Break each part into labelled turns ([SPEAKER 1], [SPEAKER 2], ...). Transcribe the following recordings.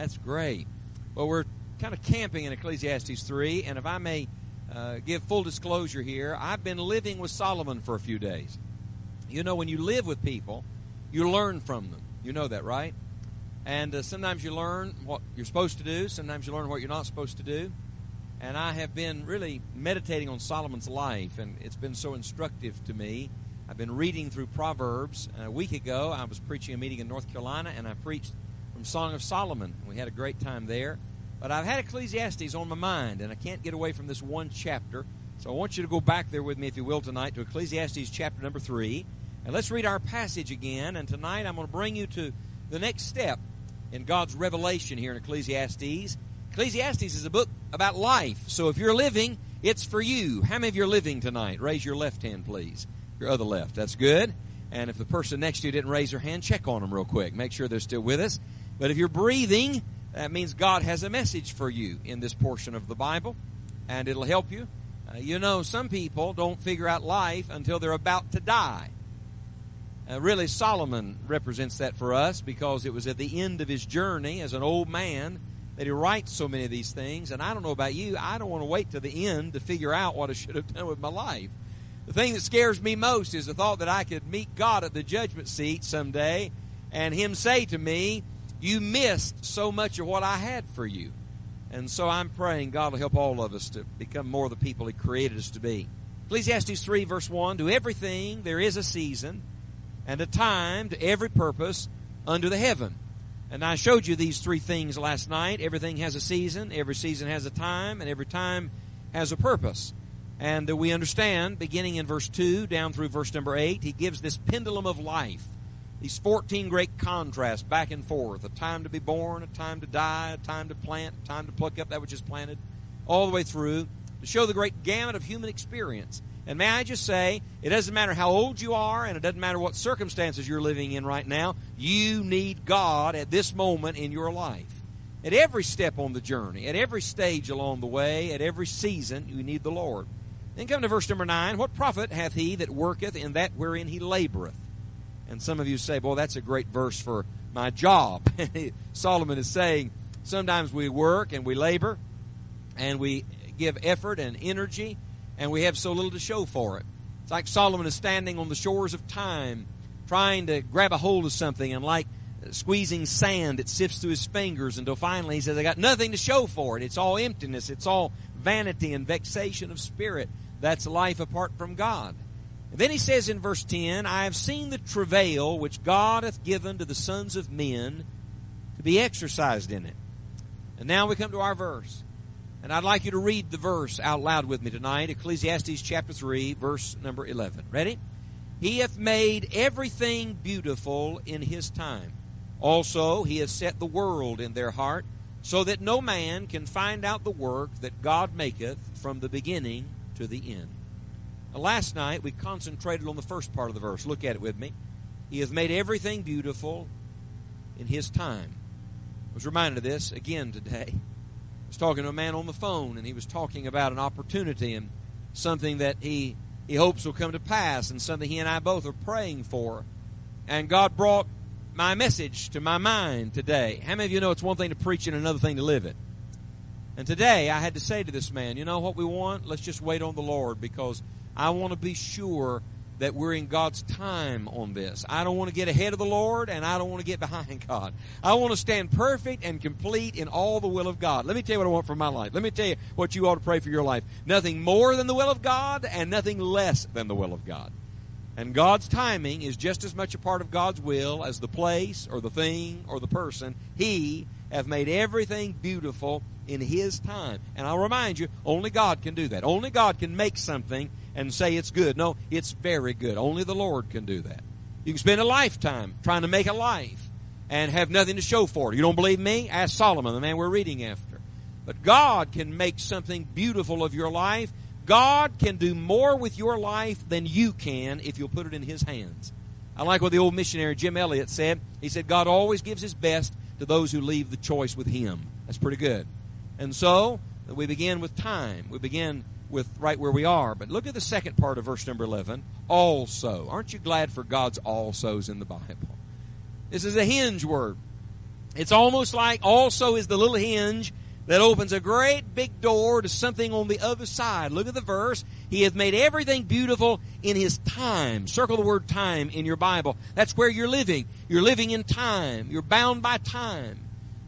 [SPEAKER 1] That's great. Well, we're kind of camping in Ecclesiastes 3, and if I may uh, give full disclosure here, I've been living with Solomon for a few days. You know, when you live with people, you learn from them. You know that, right? And uh, sometimes you learn what you're supposed to do, sometimes you learn what you're not supposed to do. And I have been really meditating on Solomon's life, and it's been so instructive to me. I've been reading through Proverbs. A week ago, I was preaching a meeting in North Carolina, and I preached from Song of Solomon. We had a great time there. But I've had Ecclesiastes on my mind, and I can't get away from this one chapter. So I want you to go back there with me, if you will, tonight to Ecclesiastes chapter number 3. And let's read our passage again. And tonight I'm going to bring you to the next step in God's revelation here in Ecclesiastes. Ecclesiastes is a book about life. So if you're living, it's for you. How many of you are living tonight? Raise your left hand, please. Your other left. That's good. And if the person next to you didn't raise their hand, check on them real quick. Make sure they're still with us. But if you're breathing, that means God has a message for you in this portion of the Bible, and it'll help you. Uh, you know, some people don't figure out life until they're about to die. Uh, really, Solomon represents that for us because it was at the end of his journey as an old man that he writes so many of these things. And I don't know about you, I don't want to wait to the end to figure out what I should have done with my life. The thing that scares me most is the thought that I could meet God at the judgment seat someday and Him say to me, You missed so much of what I had for you. And so I'm praying God will help all of us to become more the people He created us to be. Ecclesiastes 3, verse 1 To everything there is a season and a time to every purpose under the heaven. And I showed you these three things last night. Everything has a season, every season has a time, and every time has a purpose. And we understand, beginning in verse 2 down through verse number 8, he gives this pendulum of life. These 14 great contrasts back and forth a time to be born, a time to die, a time to plant, a time to pluck up that which is planted, all the way through to show the great gamut of human experience. And may I just say, it doesn't matter how old you are, and it doesn't matter what circumstances you're living in right now, you need God at this moment in your life. At every step on the journey, at every stage along the way, at every season, you need the Lord. Then come to verse number 9. What profit hath he that worketh in that wherein he laboreth? And some of you say, boy, that's a great verse for my job. Solomon is saying, sometimes we work and we labor and we give effort and energy and we have so little to show for it. It's like Solomon is standing on the shores of time, trying to grab a hold of something, and like squeezing sand, it sifts through his fingers until finally he says, I got nothing to show for it. It's all emptiness, it's all vanity and vexation of spirit. That's life apart from God. And then he says in verse 10, I have seen the travail which God hath given to the sons of men to be exercised in it. And now we come to our verse. And I'd like you to read the verse out loud with me tonight Ecclesiastes chapter 3, verse number 11. Ready? He hath made everything beautiful in his time. Also, he has set the world in their heart, so that no man can find out the work that God maketh from the beginning to the end. Now, last night we concentrated on the first part of the verse. Look at it with me. He has made everything beautiful in his time. I was reminded of this again today I was talking to a man on the phone, and he was talking about an opportunity and something that he he hopes will come to pass, and something he and I both are praying for. And God brought my message to my mind today. How many of you know it's one thing to preach and another thing to live it? And today I had to say to this man, you know what we want? Let's just wait on the Lord because I want to be sure that we're in God's time on this. I don't want to get ahead of the Lord and I don't want to get behind God. I want to stand perfect and complete in all the will of God. Let me tell you what I want for my life. Let me tell you what you ought to pray for your life. Nothing more than the will of God and nothing less than the will of God. And God's timing is just as much a part of God's will as the place or the thing or the person. He hath made everything beautiful in His time. And I'll remind you, only God can do that. Only God can make something and say it's good. No, it's very good. Only the Lord can do that. You can spend a lifetime trying to make a life and have nothing to show for it. You don't believe me? Ask Solomon, the man we're reading after. But God can make something beautiful of your life. God can do more with your life than you can if you'll put it in His hands. I like what the old missionary Jim Elliot said. He said, God always gives His best to those who leave the choice with Him. That's pretty good. And so, we begin with time. We begin with right where we are. But look at the second part of verse number 11. Also. Aren't you glad for God's alsos in the Bible? This is a hinge word. It's almost like also is the little hinge that opens a great big door to something on the other side. Look at the verse. He hath made everything beautiful in his time. Circle the word time in your Bible. That's where you're living. You're living in time. You're bound by time.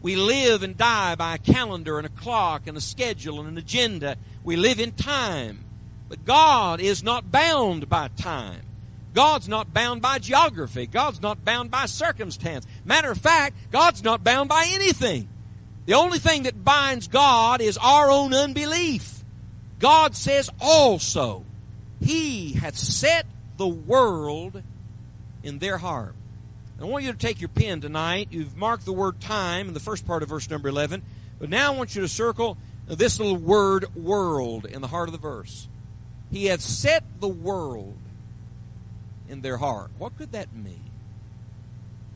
[SPEAKER 1] We live and die by a calendar and a clock and a schedule and an agenda. We live in time. But God is not bound by time. God's not bound by geography. God's not bound by circumstance. Matter of fact, God's not bound by anything. The only thing that binds God is our own unbelief. God says also, He hath set the world in their heart. I want you to take your pen tonight. You've marked the word time in the first part of verse number 11. But now I want you to circle this little word world in the heart of the verse. He hath set the world in their heart. What could that mean?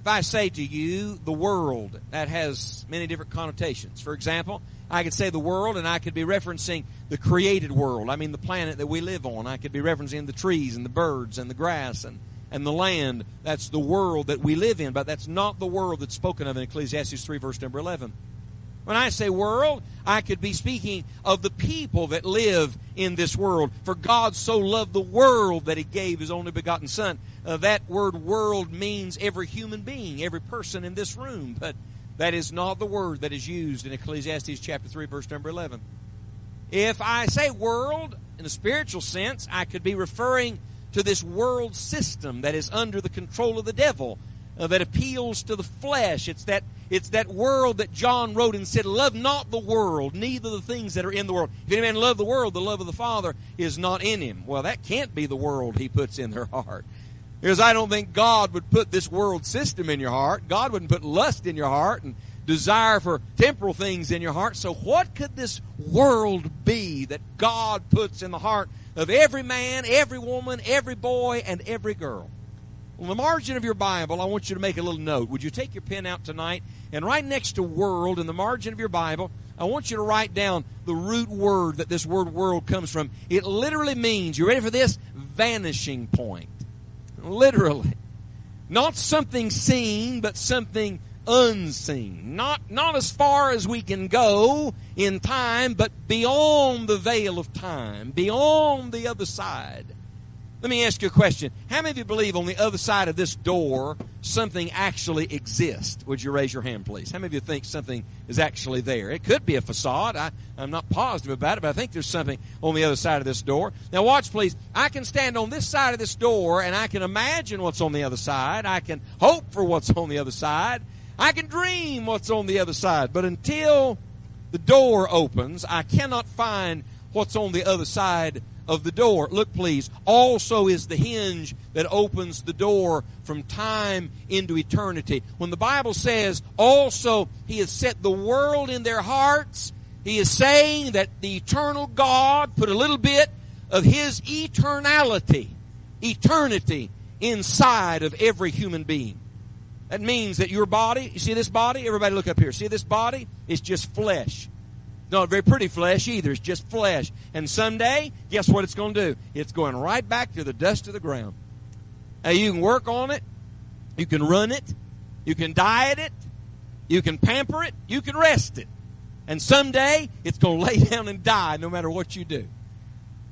[SPEAKER 1] If I say to you the world, that has many different connotations. For example, I could say the world and I could be referencing the created world. I mean the planet that we live on. I could be referencing the trees and the birds and the grass and, and the land. That's the world that we live in, but that's not the world that's spoken of in Ecclesiastes 3 verse number 11. When I say world, I could be speaking of the people that live in this world. For God so loved the world that He gave His only begotten Son. Uh, that word world means every human being, every person in this room. But that is not the word that is used in Ecclesiastes chapter 3, verse number 11. If I say world in a spiritual sense, I could be referring to this world system that is under the control of the devil, uh, that appeals to the flesh. It's that it's that world that John wrote and said, Love not the world, neither the things that are in the world. If any man love the world, the love of the Father is not in him. Well, that can't be the world he puts in their heart. Because I don't think God would put this world system in your heart. God wouldn't put lust in your heart and desire for temporal things in your heart. So, what could this world be that God puts in the heart of every man, every woman, every boy, and every girl? On the margin of your Bible, I want you to make a little note. Would you take your pen out tonight? And right next to world, in the margin of your Bible, I want you to write down the root word that this word world comes from. It literally means, you ready for this? Vanishing point. Literally. Not something seen, but something unseen. Not, not as far as we can go in time, but beyond the veil of time, beyond the other side. Let me ask you a question. How many of you believe on the other side of this door something actually exists? Would you raise your hand, please? How many of you think something is actually there? It could be a facade. I, I'm not positive about it, but I think there's something on the other side of this door. Now, watch, please. I can stand on this side of this door and I can imagine what's on the other side. I can hope for what's on the other side. I can dream what's on the other side. But until the door opens, I cannot find what's on the other side of the door. Look, please. Also is the hinge that opens the door from time into eternity. When the Bible says, also, He has set the world in their hearts, He is saying that the eternal God put a little bit of His eternality, eternity, inside of every human being. That means that your body, you see this body? Everybody look up here. See this body? It's just flesh. Not very pretty flesh either. It's just flesh. And someday, guess what it's going to do? It's going right back to the dust of the ground. Now, you can work on it. You can run it. You can diet it. You can pamper it. You can rest it. And someday, it's going to lay down and die no matter what you do.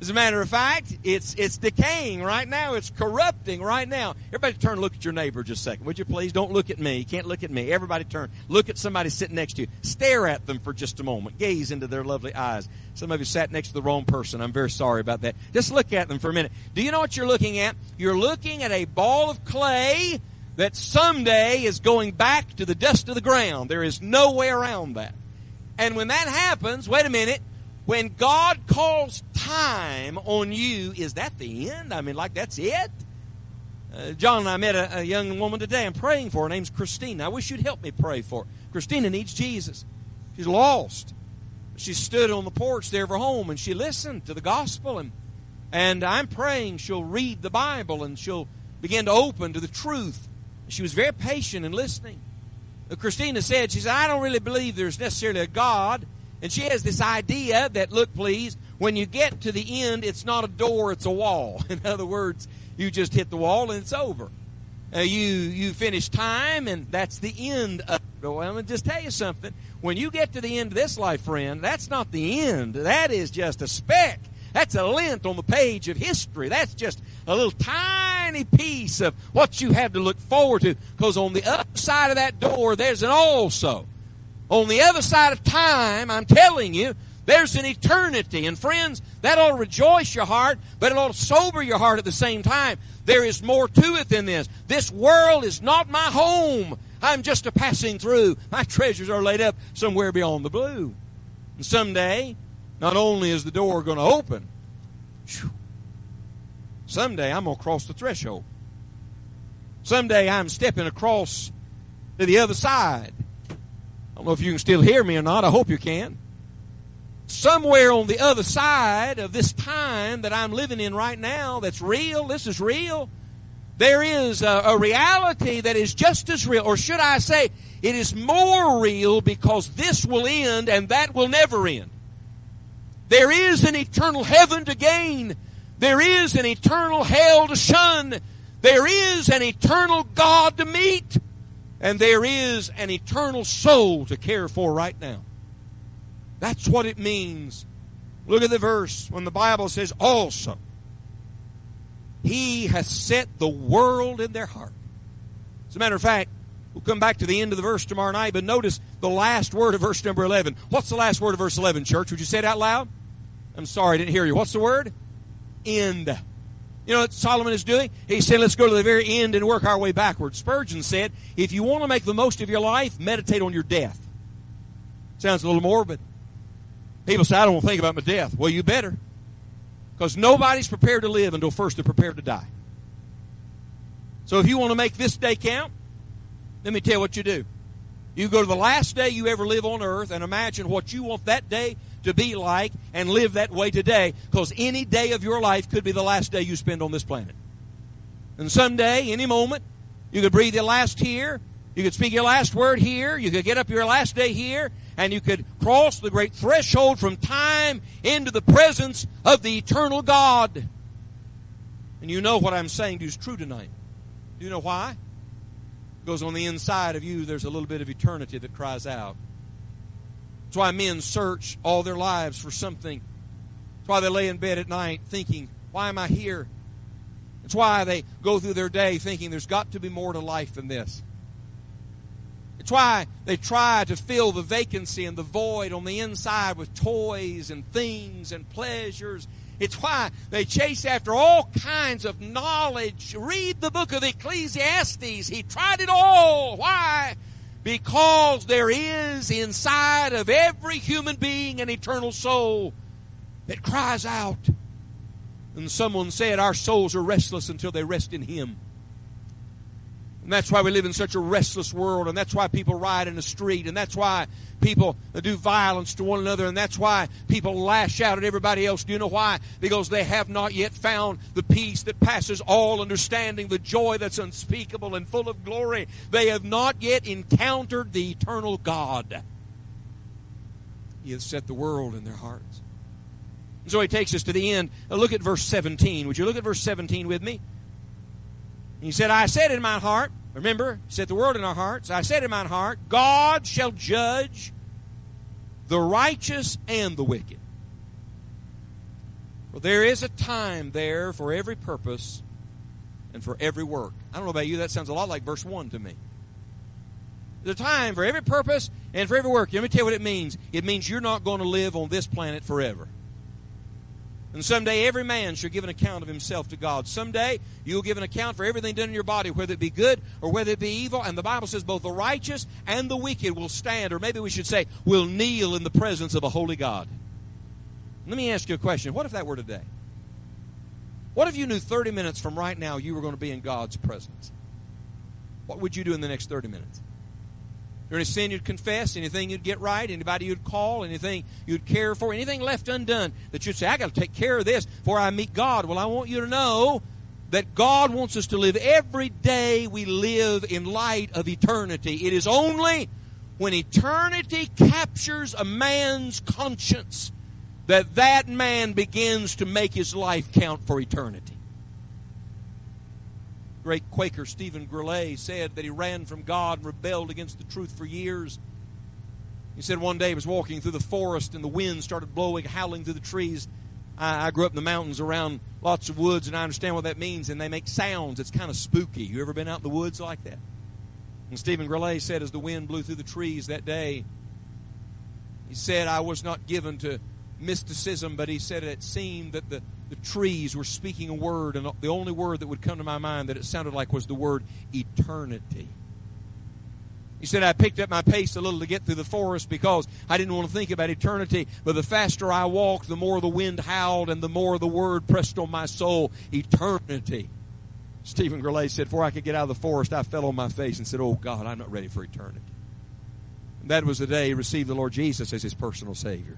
[SPEAKER 1] As a matter of fact, it's it's decaying right now. It's corrupting right now. Everybody turn and look at your neighbor just a second. Would you please? Don't look at me. You can't look at me. Everybody turn. Look at somebody sitting next to you. Stare at them for just a moment. Gaze into their lovely eyes. Some of you sat next to the wrong person. I'm very sorry about that. Just look at them for a minute. Do you know what you're looking at? You're looking at a ball of clay that someday is going back to the dust of the ground. There is no way around that. And when that happens, wait a minute, when God calls time on you, is that the end? I mean, like that's it? Uh, John and I met a, a, young woman today. I'm praying for her. Her name's Christina. I wish you'd help me pray for her. Christina needs Jesus. She's lost. She stood on the porch there of her home and she listened to the gospel and and I'm praying she'll read the Bible and she'll begin to open to the truth. She was very patient in listening. Uh, Christina said, she said, I don't really believe there's necessarily a God. And she has this idea that, look, please, when you get to the end, it's not a door, it's a wall. In other words, you just hit the wall and it's over. uh, you you finish time, and that's the end of it. Well, I'm going to just tell you something. When you get to the end of this life, friend, that's not the end. That is just a speck. That's a lint on the page of history. That's just a little tiny piece of what you have to look forward to. Because on the other side of that door, there's an also. On the other side of time, I'm telling you, there's an eternity. And friends, that ought to rejoice your heart, but it ought to sober your heart at the same time. There is more to it than this. This world is not my home. I'm just a passing through. My treasures are laid up somewhere beyond the blue. And someday, not only is the door going to open, someday I'm going to cross the threshold. Someday I'm stepping across to the other side. I don't know if you can still hear me or not. I hope you can somewhere on the other side of this time that I'm living in right now that's real, this is real, there is a, a, reality that is just as real, or should I say, it is more real because this will end and that will never end. There is an eternal heaven to gain. There is an eternal hell to shun. There is an eternal God to meet. And there is an eternal soul to care for right now. That's what it means. Look at the verse when the Bible says, also, He has set the world in their heart. As a matter of fact, we'll come back to the end of the verse tomorrow night, but notice the last word of verse number 11. What's the last word of verse 11, church? Would you say it out loud? I'm sorry, I didn't hear you. What's the word? End. You know what Solomon is doing? He said, let's go to the very end and work our way backwards. Spurgeon said, if you want to make the most of your life, meditate on your death. Sounds a little morbid. People say, I don't want to think about my death. Well, you better. Because nobody's prepared to live until first they're prepared to die. So if you want to make this day count, let me tell you what you do. You go to the last day you ever live on earth and imagine what you want that day to be like and live that way today because any day of your life could be the last day you spend on this planet. And someday, any moment, you could breathe your last here, you could speak your last word here, you could get up your last day here, and you could cross the great threshold from time into the presence of the eternal God. And you know what I'm saying to is true tonight. Do you know why? Because on the inside of you, there's a little bit of eternity that cries out. That's why men search all their lives for something. That's why they lay in bed at night thinking, why am I here? It's why they go through their day thinking there's got to be more to life than this. It's why they try to fill the vacancy and the void on the inside with toys and things and pleasures. It's why they chase after all kinds of knowledge. Read the book of Ecclesiastes. He tried it all. Why? Because there is inside of every human being an eternal soul that cries out. And someone said, Our souls are restless until they rest in Him. And that's why we live in such a restless world, and that's why people riot in the street, and that's why people do violence to one another, and that's why people lash out at everybody else. Do you know why? Because they have not yet found the peace that passes all understanding, the joy that's unspeakable and full of glory. They have not yet encountered the eternal God. He has set the world in their hearts. And so he takes us to the end. Now look at verse 17. Would you look at verse 17 with me? He said, I said in my heart, remember, set the word in our hearts. I said in my heart, God shall judge the righteous and the wicked. For there is a time there for every purpose and for every work. I don't know about you, that sounds a lot like verse 1 to me. There's a time for every purpose and for every work. Let me tell you what it means. It means you're not going to live on this planet forever. And someday every man shall give an account of himself to God. Someday you'll give an account for everything done in your body, whether it be good or whether it be evil. And the Bible says both the righteous and the wicked will stand, or maybe we should say, will kneel in the presence of a holy God. Let me ask you a question. What if that were today? What if you knew 30 minutes from right now you were going to be in God's presence? What would you do in the next 30 minutes? There any sin you'd confess, anything you'd get right, anybody you'd call, anything you'd care for, anything left undone that you'd say, I got to take care of this before I meet God. Well, I want you to know that God wants us to live every day we live in light of eternity. It is only when eternity captures a man's conscience that that man begins to make his life count for eternity. Great Quaker Stephen Grellet said that he ran from God and rebelled against the truth for years. He said one day he was walking through the forest and the wind started blowing, howling through the trees. I, I grew up in the mountains around lots of woods, and I understand what that means, and they make sounds. It's kind of spooky. You ever been out in the woods like that? And Stephen Grellet said as the wind blew through the trees that day, he said, I was not given to mysticism, but he said it seemed that the the trees were speaking a word, and the only word that would come to my mind that it sounded like was the word eternity. He said, I picked up my pace a little to get through the forest because I didn't want to think about eternity. But the faster I walked, the more the wind howled and the more the word pressed on my soul eternity. Stephen Grellet said, Before I could get out of the forest, I fell on my face and said, Oh God, I'm not ready for eternity. And that was the day he received the Lord Jesus as his personal Savior.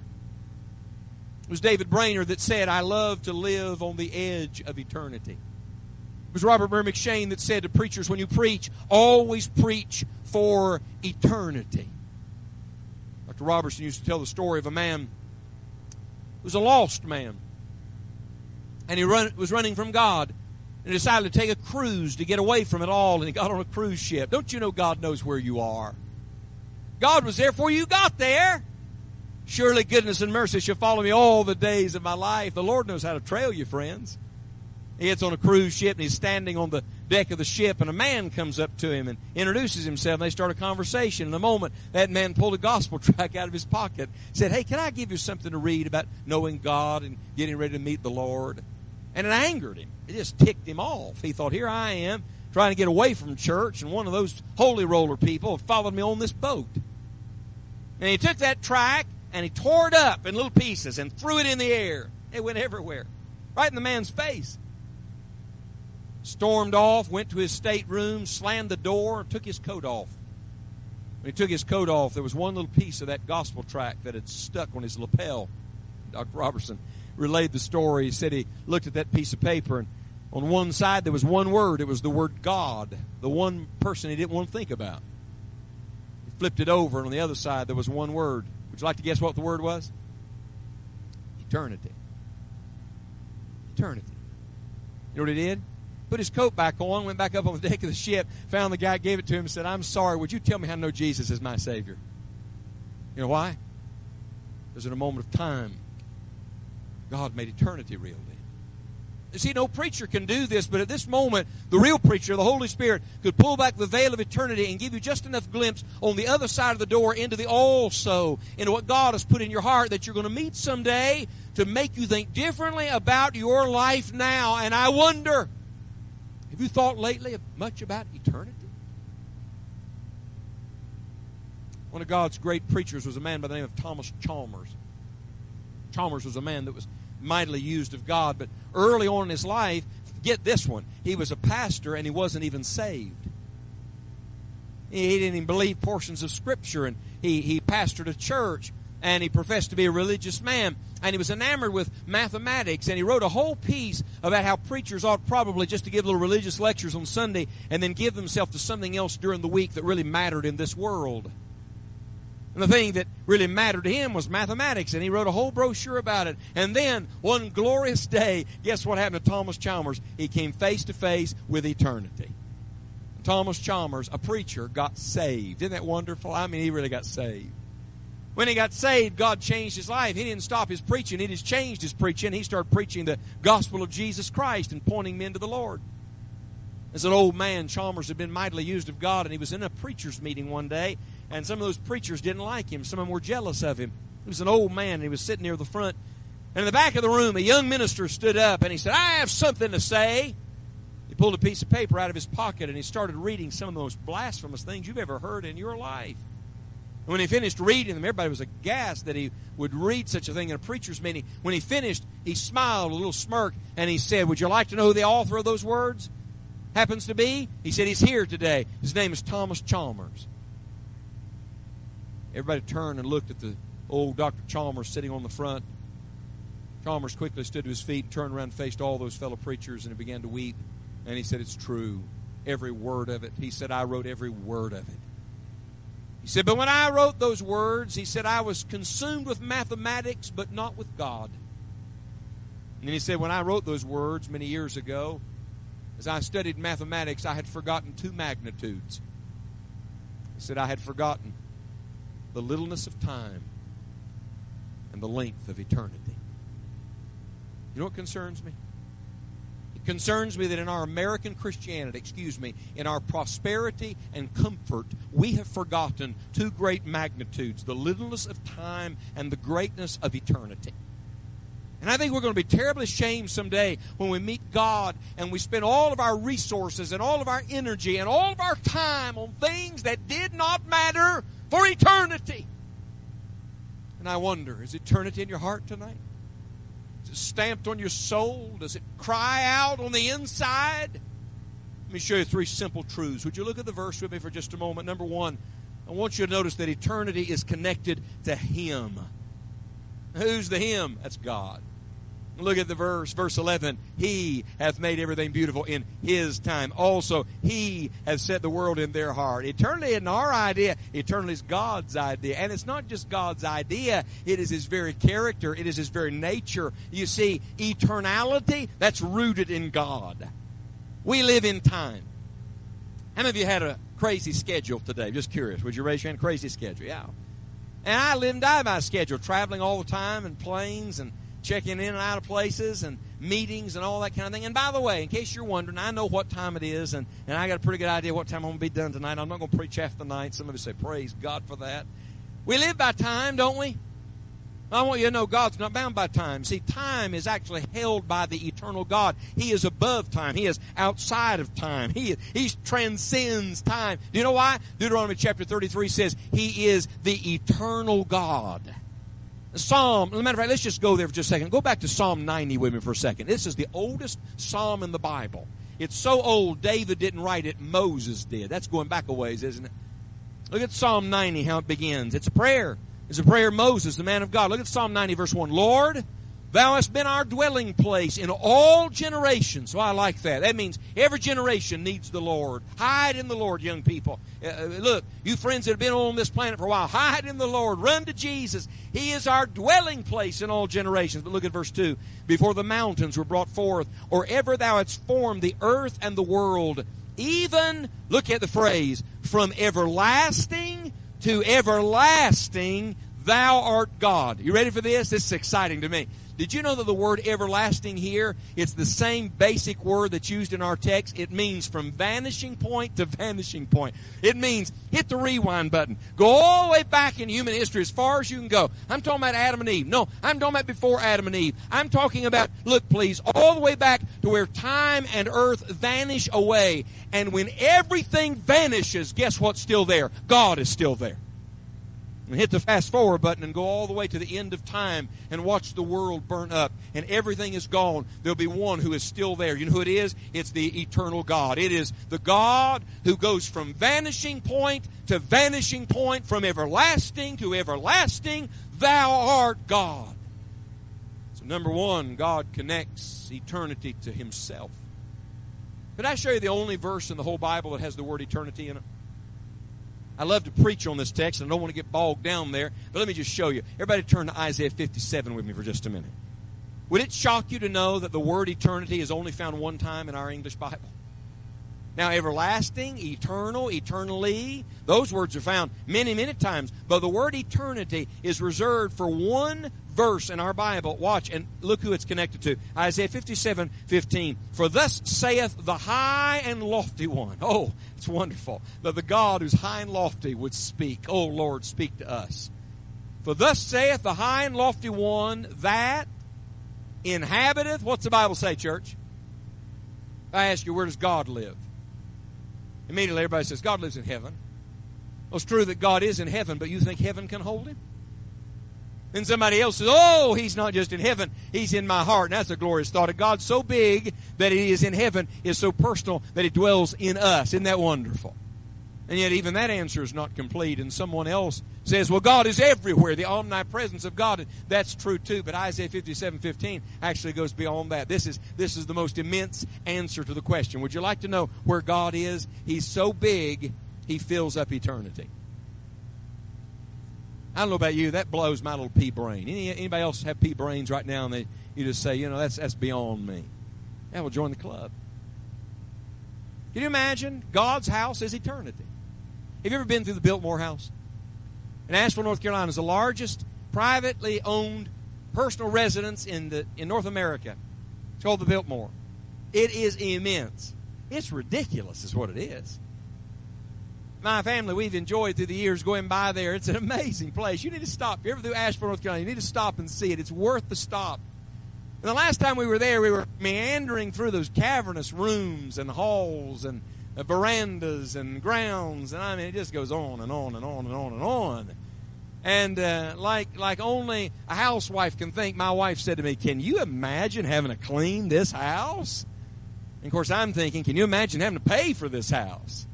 [SPEAKER 1] It was David Brainerd that said, I love to live on the edge of eternity. It was Robert Murray M'Cheyne that said to preachers, when you preach, always preach for eternity. Dr. Robertson used to tell the story of a man who was a lost man. And he run, was running from God and decided to take a cruise to get away from it all. And he got on a cruise ship. Don't you know God knows where you are? God was there before you got there. Surely goodness and mercy shall follow me all the days of my life. The Lord knows how to trail you, friends. He gets on a cruise ship and he's standing on the deck of the ship, and a man comes up to him and introduces himself. And they start a conversation. In a moment, that man pulled a gospel tract out of his pocket, said, Hey, can I give you something to read about knowing God and getting ready to meet the Lord? And it angered him. It just ticked him off. He thought, Here I am trying to get away from church, and one of those holy roller people followed me on this boat. And he took that tract and he tore it up in little pieces and threw it in the air. It went everywhere, right in the man's face. Stormed off, went to his stateroom, slammed the door, took his coat off. When he took his coat off, there was one little piece of that gospel tract that had stuck on his lapel. Dr. Robertson relayed the story. He said he looked at that piece of paper, and on one side there was one word. It was the word God, the one person he didn't want to think about. He flipped it over, and on the other side there was one word would you like to guess what the word was? Eternity. Eternity. You know what he did? Put his coat back on, went back up on the deck of the ship, found the guy, gave it to him, said, I'm sorry, would you tell me how to know Jesus is my Savior? You know why? Because in a moment of time, God made eternity real then. See, no preacher can do this, but at this moment, the real preacher, the Holy Spirit, could pull back the veil of eternity and give you just enough glimpse on the other side of the door into the also, into what God has put in your heart that you're going to meet someday to make you think differently about your life now. And I wonder, have you thought lately much about eternity? One of God's great preachers was a man by the name of Thomas Chalmers. Chalmers was a man that was mightily used of God. But early on in his life, get this one, he was a pastor and he wasn't even saved. He didn't even believe portions of Scripture, and he, he pastored a church, and he professed to be a religious man, and he was enamored with mathematics, and he wrote a whole piece about how preachers ought probably just to give little religious lectures on Sunday and then give themselves to something else during the week that really mattered in this world. And the thing that really mattered to him was mathematics, and he wrote a whole brochure about it. And then, one glorious day, guess what happened to Thomas Chalmers? He came face to face with eternity. Thomas Chalmers, a preacher, got saved. Isn't that wonderful? I mean, he really got saved. When he got saved, God changed his life. He didn't stop his preaching, he just changed his preaching. He started preaching the gospel of Jesus Christ and pointing men to the Lord. As an old man, Chalmers had been mightily used of God, and he was in a preacher's meeting one day, and some of those preachers didn't like him. Some of them were jealous of him. He was an old man, and he was sitting near the front. And in the back of the room, a young minister stood up, and he said, I have something to say. He pulled a piece of paper out of his pocket, and he started reading some of the most blasphemous things you've ever heard in your life. And when he finished reading them, everybody was aghast that he would read such a thing in a preacher's meeting. When he finished, he smiled, a little smirk, and he said, Would you like to know who the author of those words happens to be? He said, He's here today. His name is Thomas Chalmers. Everybody turned and looked at the old Dr. Chalmers sitting on the front. Chalmers quickly stood to his feet turned around faced all those fellow preachers and he began to weep. And he said, It's true. Every word of it. He said, I wrote every word of it. He said, But when I wrote those words, he said, I was consumed with mathematics, but not with God. And then he said, When I wrote those words many years ago, As I studied mathematics, I had forgotten two magnitudes. He said, I had forgotten the littleness of time and the length of eternity. You know what concerns me? It concerns me that in our American Christianity, excuse me, in our prosperity and comfort, we have forgotten two great magnitudes the littleness of time and the greatness of eternity. And I think we're going to be terribly ashamed someday when we meet God and we spend all of our resources and all of our energy and all of our time on things that did not matter for eternity. And I wonder, is eternity in your heart tonight? Is it stamped on your soul? Does it cry out on the inside? Let me show you three simple truths. Would you look at the verse with me for just a moment? Number one, I want you to notice that eternity is connected to Him. Who's the Him? That's God. Look at the verse, verse 11. He hath made everything beautiful in His time. Also, He has set the world in their heart. Eternity isn't our idea. Eternity is God's idea. And it's not just God's idea. It is His very character. It is His very nature. You see, eternality, that's rooted in God. We live in time. How many of you had a crazy schedule today? Just curious. Would you raise your hand? Crazy schedule. Yeah. And I live and die by schedule, traveling all the time in planes and checking in and out of places and meetings and all that kind of thing. And by the way, in case you're wondering, I know what time it is, and, and I got a pretty good idea what time I'm going to be done tonight. I'm not going to preach half the night. Some of you say, Praise God for that. We live by time, don't we? I want you to know God's not bound by time. See, time is actually held by the eternal God. He is above time. He is outside of time. He, he transcends time. Do you know why? Deuteronomy chapter 33 says He is the eternal God. Psalm, as a matter of fact, let's just go there for just a second. Go back to Psalm 90 with me for a second. This is the oldest psalm in the Bible. It's so old, David didn't write it, Moses did. That's going back a ways, isn't it? Look at Psalm 90, how it begins. It's a prayer. It's a prayer Moses, the man of God. Look at Psalm 90, verse 1. Lord, Thou hast been our dwelling place in all generations. So I like that. That means every generation needs the Lord. Hide in the Lord, young people. Uh, uh, look, you friends that have been on this planet for a while, hide in the Lord. Run to Jesus. He is our dwelling place in all generations. But look at verse 2. Before the mountains were brought forth, or ever thou hadst formed the earth and the world, even, look at the phrase, from everlasting to everlasting, thou art God. You ready for this? This is exciting to me. Did you know that the word everlasting here, it's the same basic word that's used in our text? It means from vanishing point to vanishing point. It means hit the rewind button. Go all the way back in human history as far as you can go. I'm talking about Adam and Eve. No, I'm talking about before Adam and Eve. I'm talking about, look please, all the way back to where time and earth vanish away. And when everything vanishes, guess what's still there? God is still there and hit the fast forward button and go all the way to the end of time and watch the world burn up and everything is gone, there'll be one who is still there. You know who it is? It's the eternal God. It is the God who goes from vanishing point to vanishing point, from everlasting to everlasting. Thou art God. So, number one, God connects eternity to Himself. Could I show you the only verse in the whole Bible that has the word eternity in it? I love to preach on this text, and I don't want to get bogged down there, but let me just show you. Everybody turn to Isaiah 57 with me for just a minute. Would it shock you to know that the word eternity is only found one time in our English Bible? Now, everlasting, eternal, eternally, those words are found many, many times, but the word eternity is reserved for one verse in our Bible. Watch and look who it's connected to. Isaiah 57 15. For thus saith the high and lofty one. Oh, it's wonderful that the God who's high and lofty would speak. Oh, Lord, speak to us. For thus saith the high and lofty one that inhabiteth. What's the Bible say, church? I ask you, where does God live? Immediately everybody says, God lives in heaven. Well, it's true that God is in heaven, but you think heaven can hold him? Then somebody else says, Oh, he's not just in heaven, he's in my heart. And that's a glorious thought. A God so big that he is in heaven is so personal that he dwells in us. Isn't that wonderful? And yet, even that answer is not complete. And someone else says, Well, God is everywhere, the omnipresence of God. That's true too. But Isaiah 57 15 actually goes beyond that. This is, this is the most immense answer to the question. Would you like to know where God is? He's so big, he fills up eternity. I don't know about you, that blows my little pea brain. Any, anybody else have pea brains right now and they, you just say, you know, that's, that's beyond me. Yeah, well, join the club. Can you imagine? God's house is eternity. Have you ever been through the Biltmore House? In Asheville, North Carolina, is the largest privately owned personal residence in the in North America. It's called the Biltmore. It is immense. It's ridiculous, is what it is. My family, we've enjoyed through the years going by there. It's an amazing place. You need to stop. If you're ever through Asheville, North Carolina, you need to stop and see it. It's worth the stop. And the last time we were there, we were meandering through those cavernous rooms and halls and verandas and grounds, and I mean, it just goes on and on and on and on and on. And uh, like like only a housewife can think. My wife said to me, "Can you imagine having to clean this house?" And of course, I'm thinking, "Can you imagine having to pay for this house?"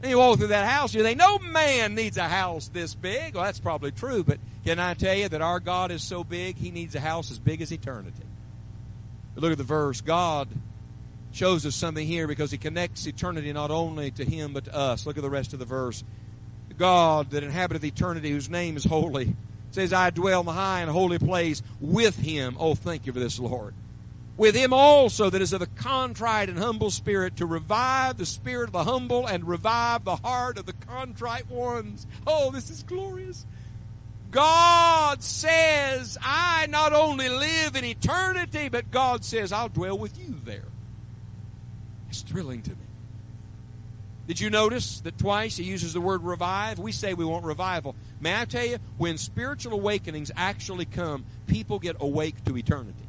[SPEAKER 1] And you walk through that house, you think, no man needs a house this big. Well, that's probably true, but can I tell you that our God is so big, he needs a house as big as eternity. But look at the verse. God shows us something here because he connects eternity not only to him, but to us. Look at the rest of the verse. God that inhabiteth eternity, whose name is holy, says, I dwell in the high and holy place with him. Oh, thank you for this, Lord with him also that is of a contrite and humble spirit to revive the spirit of the humble and revive the heart of the contrite ones. Oh, this is glorious. God says, I not only live in eternity, but God says, I'll dwell with you there. It's thrilling to me. Did you notice that twice he uses the word revive? We say we want revival. May I tell you, when spiritual awakenings actually come, people get awake to eternity.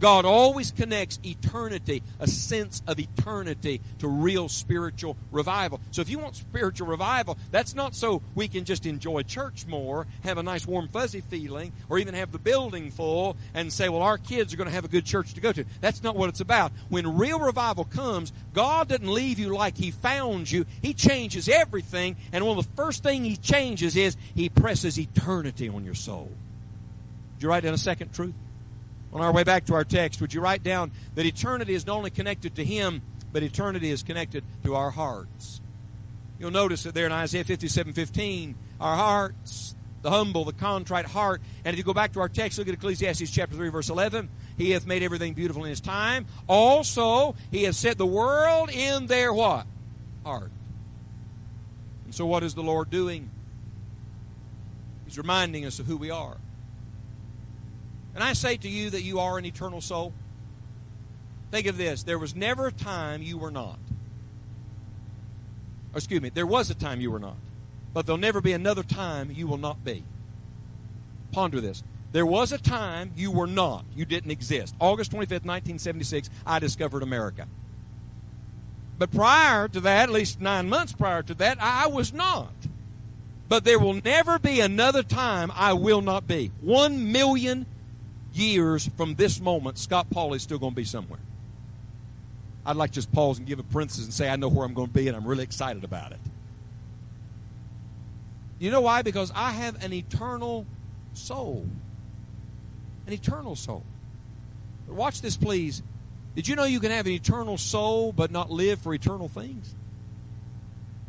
[SPEAKER 1] God always connects eternity, a sense of eternity, to real spiritual revival. So if you want spiritual revival, that's not so we can just enjoy church more, have a nice warm fuzzy feeling, or even have the building full and say, well, our kids are going to have a good church to go to. That's not what it's about. When real revival comes, God doesn't leave you like He found you. He changes everything, and one of the first things He changes is He presses eternity on your soul. Did you write down a second truth? On our way back to our text, would you write down that eternity is not only connected to Him, but eternity is connected to our hearts? You'll notice that there in Isaiah 57 15, our hearts, the humble, the contrite heart. And if you go back to our text, look at Ecclesiastes chapter 3, verse 11. He hath made everything beautiful in his time. Also, he has set the world in their what? Heart. And so, what is the Lord doing? He's reminding us of who we are. And I say to you that you are an eternal soul. Think of this there was never a time you were not. Or excuse me, there was a time you were not. But there'll never be another time you will not be. Ponder this. There was a time you were not. You didn't exist. August 25th, 1976, I discovered America. But prior to that, at least nine months prior to that, I was not. But there will never be another time I will not be. One million years from this moment, Scott Paul is still going to be somewhere. I'd like to just pause and give a parenthesis and say I know where I'm going to be and I'm really excited about it. You know why? Because I have an eternal soul. An eternal soul. But watch this, please. Did you know you can have an eternal soul but not live for eternal things?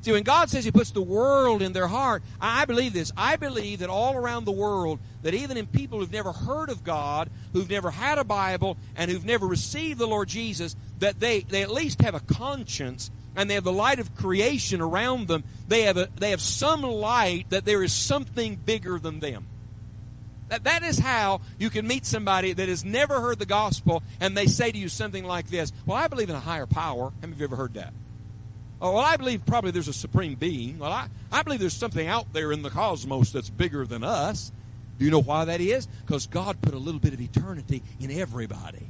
[SPEAKER 1] See, when God says He puts the world in their heart, I believe this. I believe that all around the world, that even in people who've never heard of God, who've never had a Bible, and who've never received the Lord Jesus, that they, they at least have a conscience and they have the light of creation around them. They have, a, they have some light that there is something bigger than them. That, that is how you can meet somebody that has never heard the gospel and they say to you something like this Well, I believe in a higher power. Of you ever heard that? Oh, well, I believe probably there's a supreme being. Well, I, I believe there's something out there in the cosmos that's bigger than us. Do you know why that is? Because God put a little bit of eternity in everybody.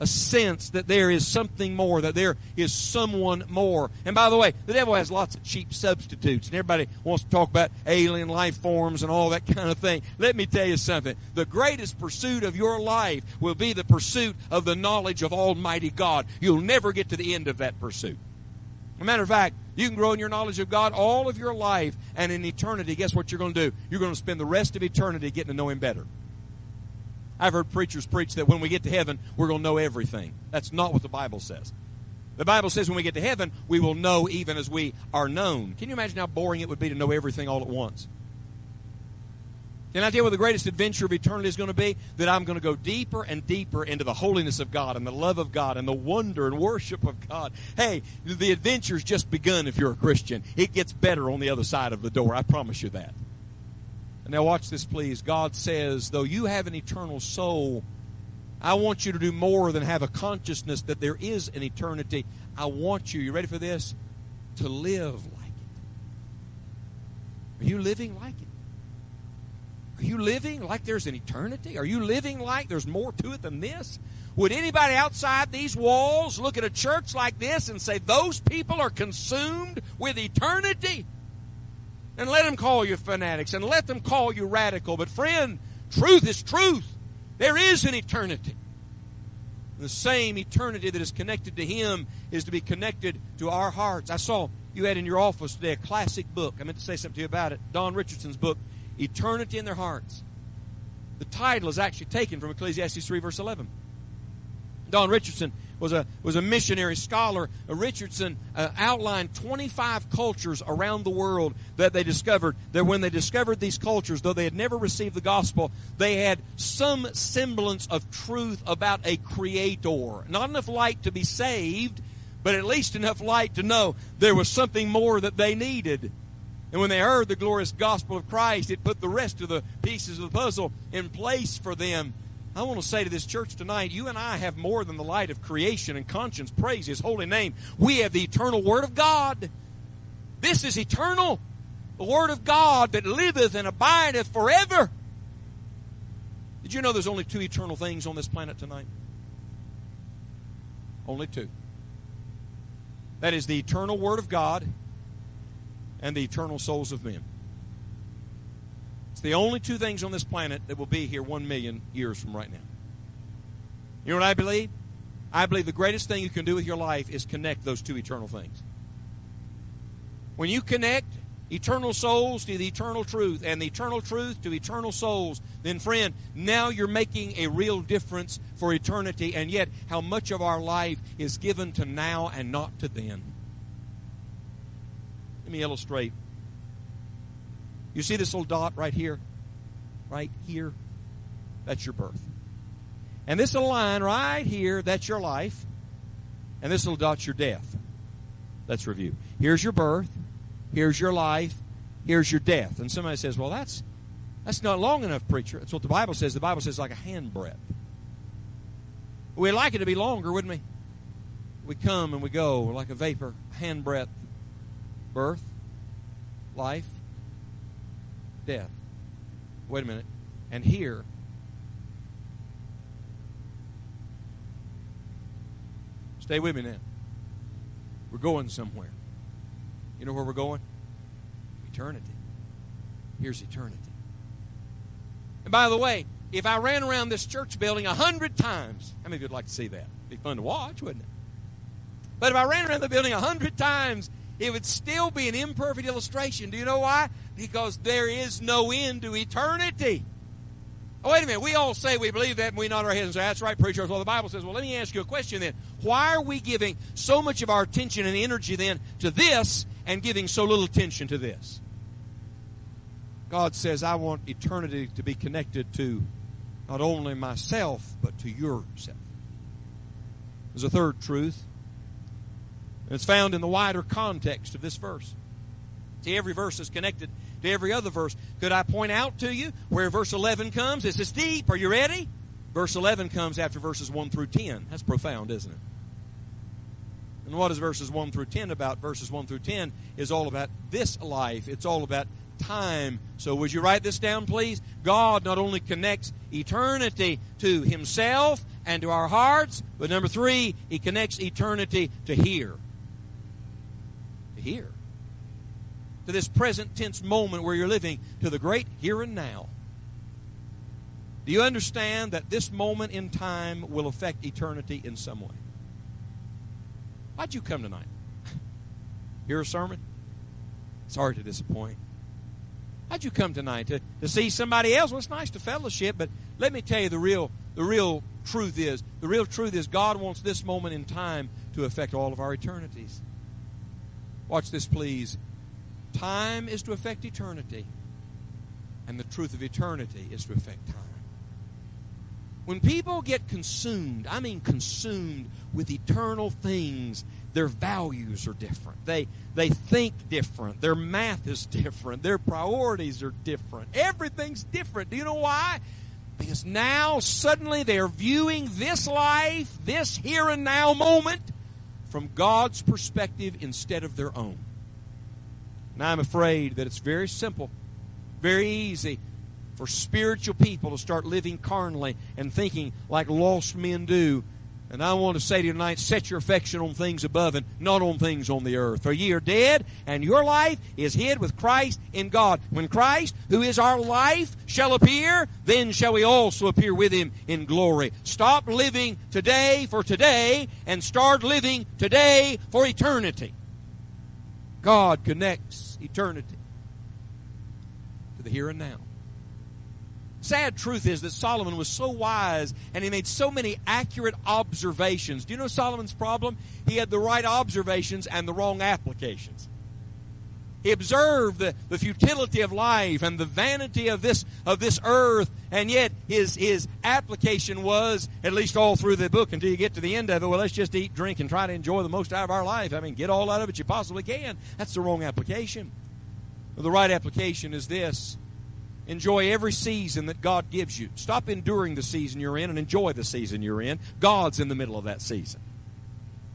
[SPEAKER 1] A sense that there is something more, that there is someone more. And by the way, the devil has lots of cheap substitutes, and everybody wants to talk about alien life forms and all that kind of thing. Let me tell you something. The greatest pursuit of your life will be the pursuit of the knowledge of Almighty God. You'll never get to the end of that pursuit. A matter of fact, you can grow in your knowledge of God all of your life, and in eternity, guess what you're going to do? You're going to spend the rest of eternity getting to know Him better. I've heard preachers preach that when we get to heaven, we're going to know everything. That's not what the Bible says. The Bible says when we get to heaven, we will know even as we are known. Can you imagine how boring it would be to know everything all at once? Can I tell you what the greatest adventure of eternity is going to be? That I'm going to go deeper and deeper into the holiness of God and the love of God and the wonder and worship of God. Hey, the adventure's just begun if you're a Christian. It gets better on the other side of the door. I promise you that. And now watch this, please. God says, though you have an eternal soul, I want you to do more than have a consciousness that there is an eternity. I want you, you ready for this? To live like it. Are you living like it? Are you living like there's an eternity? Are you living like there's more to it than this? Would anybody outside these walls look at a church like this and say, those people are consumed with eternity? And let them call you fanatics and let them call you radical. But, friend, truth is truth. There is an eternity. The same eternity that is connected to Him is to be connected to our hearts. I saw you had in your office today a classic book. I meant to say something to you about it. Don Richardson's book, eternity in their hearts. The title is actually taken from Ecclesiastes 3, verse 11. Don Richardson was a, was a missionary scholar. Richardson uh, outlined 25 cultures around the world that they discovered. That when they discovered these cultures, though they had never received the gospel, they had some semblance of truth about a creator. Not enough light to be saved, but at least enough light to know there was something more that they needed. And when they heard the glorious gospel of Christ, it put the rest of the pieces of the puzzle in place for them. I want to say to this church tonight, you and I have more than the light of creation and conscience. Praise His holy name. We have the eternal Word of God. This is eternal. The Word of God that liveth and abideth forever. Did you know there's only two eternal things on this planet tonight? Only two. That is the eternal Word of God and the eternal souls of men. It's the only two things on this planet that will be here one million years from right now. You know what I believe? I believe the greatest thing you can do with your life is connect those two eternal things. When you connect eternal souls to the eternal truth and the eternal truth to eternal souls, then, friend, now you're making a real difference for eternity, and yet how much of our life is given to now and not to then. Me illustrate. You see this little dot right here? Right here? That's your birth. And this little line right here, that's your life. And this little dot's your death. Let's review. Here's your birth. Here's your life. Here's your death. And somebody says, well, that's, that's not long enough, preacher. That's what the Bible says. The Bible says like a handbreadth. We'd like it to be longer, wouldn't we? We come and we go like a vapor, handbreadth birth, life, death. Wait a minute. And here, stay with me now. We're going somewhere. You know where we're going? Eternity. Here's eternity. And by the way, if I ran around this church building a hundred times, how many of you'd like to see that? It'd be fun to watch, wouldn't it? But if I ran around the building a hundred times it would still be an imperfect illustration. Do you know why? Because there is no end to eternity. Oh, wait a minute. We all say we believe that and we nod our heads and say, that's right, preacher. Well, the Bible says, well, let me ask you a question then. Why are we giving so much of our attention and energy then to this and giving so little attention to this? God says, I want eternity to be connected to not only myself, but to yourself. There's a third truth and it's found in the wider context of this verse. See, every verse is connected to every other verse. Could I point out to you where verse 11 comes? This is deep. Are you ready? Verse 11 comes after verses 1 through 10. That's profound, isn't it? And what is verses 1 through 10 about? Verses 1 through 10 is all about this life. It's all about time. So would you write this down, please? God not only connects eternity to himself and to our hearts, but number three, he connects eternity to here here. To this present tense moment where you're living, to the great here and now. Do you understand that this moment in time will affect eternity in some way? Why'd you come tonight? Hear a sermon? Sorry to disappoint. How'd you come tonight? To, to see somebody else? Well, it's nice to fellowship, but let me tell you the real the real truth is the real truth is God wants this moment in time to affect all of our eternities. Watch this, please. Time is to affect eternity. And the truth of eternity is to affect time. When people get consumed, I mean consumed with eternal things, their values are different. They they think different. Their math is different. Their priorities are different. Everything's different. Do you know why? Because now suddenly they're viewing this life, this here and now moment, from God's perspective instead of their own. And I'm afraid that it's very simple, very easy for spiritual people to start living carnally and thinking like lost men do. And I want to say to you tonight, set your affection on things above and not on things on the earth. For ye are dead, and your life is hid with Christ in God. When Christ, who is our life, shall appear, then shall we also appear with him in glory. Stop living today for today and start living today for eternity. God connects eternity to the here and now. Sad truth is that Solomon was so wise and he made so many accurate observations. Do you know Solomon's problem? He had the right observations and the wrong applications. He observed the, the futility of life and the vanity of this of this earth, and yet his his application was, at least all through the book until you get to the end of it, well, let's just eat, drink, and try to enjoy the most out of our life. I mean, get all out of it you possibly can. That's the wrong application. Well, the right application is this Enjoy every season that God gives you. Stop enduring the season you're in and enjoy the season you're in. God's in the middle of that season.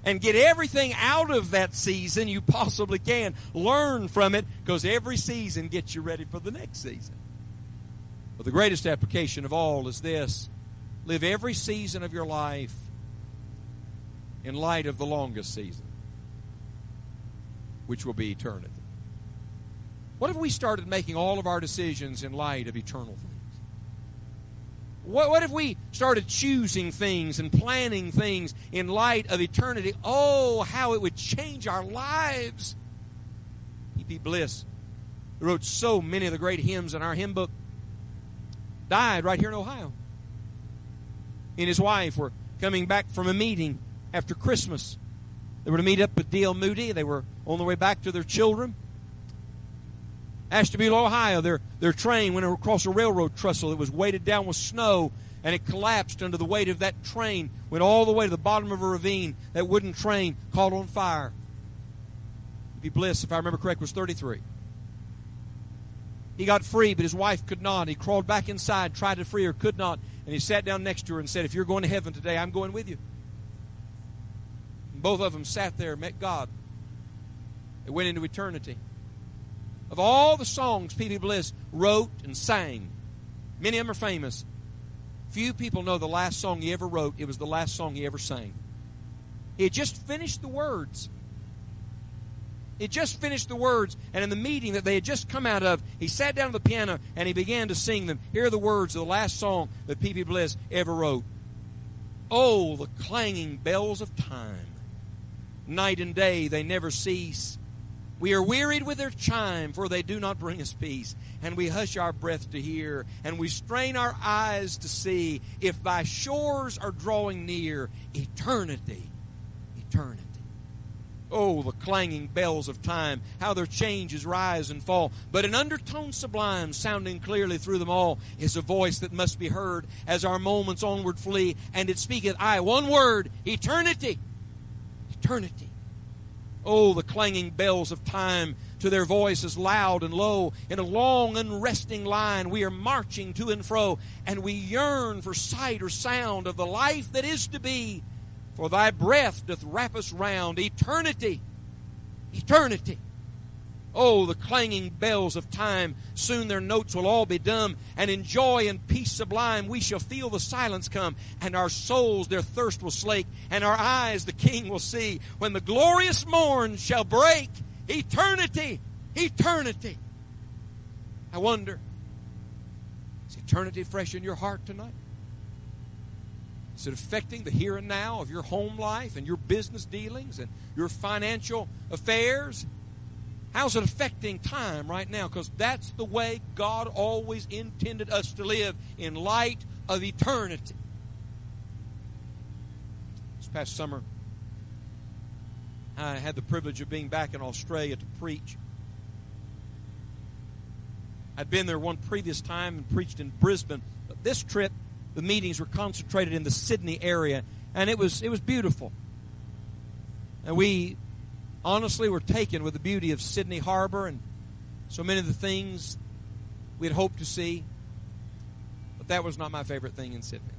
[SPEAKER 1] And get everything out of that season you possibly can. Learn from it because every season gets you ready for the next season. But the greatest application of all is this live every season of your life in light of the longest season, which will be eternity. What if we started making all of our decisions in light of eternal things? What, what if we started choosing things and planning things in light of eternity? Oh, how it would change our lives. P.P. Bliss, wrote so many of the great hymns in our hymn book, died right here in Ohio. He and his wife were coming back from a meeting after Christmas. They were to meet up with D.L. Moody. They were on their way back to their children. Ashtabula, Ohio, their, their train went across a railroad trestle that was weighted down with snow, and it collapsed under the weight of that train, went all the way to the bottom of a ravine. That wooden train caught on fire. Be Bliss, if I remember correct, was 33. He got free, but his wife could not. He crawled back inside, tried to free her, could not. And he sat down next to her and said, If you're going to heaven today, I'm going with you. And both of them sat there, met God. They went into eternity. Of all the songs P.B. Bliss wrote and sang, many of them are famous. Few people know the last song he ever wrote. It was the last song he ever sang. He had just finished the words. He had just finished the words, and in the meeting that they had just come out of, he sat down at the piano and he began to sing them. Here are the words of the last song that P.B. Bliss ever wrote. Oh, the clanging bells of time. Night and day they never cease. We are wearied with their chime, for they do not bring us peace. And we hush our breath to hear, and we strain our eyes to see if thy shores are drawing near. Eternity, eternity. Oh, the clanging bells of time, how their changes rise and fall. But an undertone sublime, sounding clearly through them all, is a voice that must be heard as our moments onward flee. And it speaketh, aye, one word, eternity. Eternity. Oh, the clanging bells of time to their voices loud and low. In a long, unresting line, we are marching to and fro, and we yearn for sight or sound of the life that is to be. For thy breath doth wrap us round. Eternity, eternity. Oh, the clanging bells of time, soon their notes will all be dumb, and in joy and peace sublime we shall feel the silence come, and our souls their thirst will slake, and our eyes the King will see, when the glorious morn shall break. Eternity, eternity. I wonder, is eternity fresh in your heart tonight? Is it affecting the here and now of your home life and your business dealings and your financial affairs? How's it affecting time right now? Because that's the way God always intended us to live in light of eternity. This past summer, I had the privilege of being back in Australia to preach. I'd been there one previous time and preached in Brisbane. But this trip, the meetings were concentrated in the Sydney area, and it was it was beautiful. And we honestly we were taken with the beauty of Sydney Harbor and so many of the things we had hoped to see. But that was not my favorite thing in Sydney.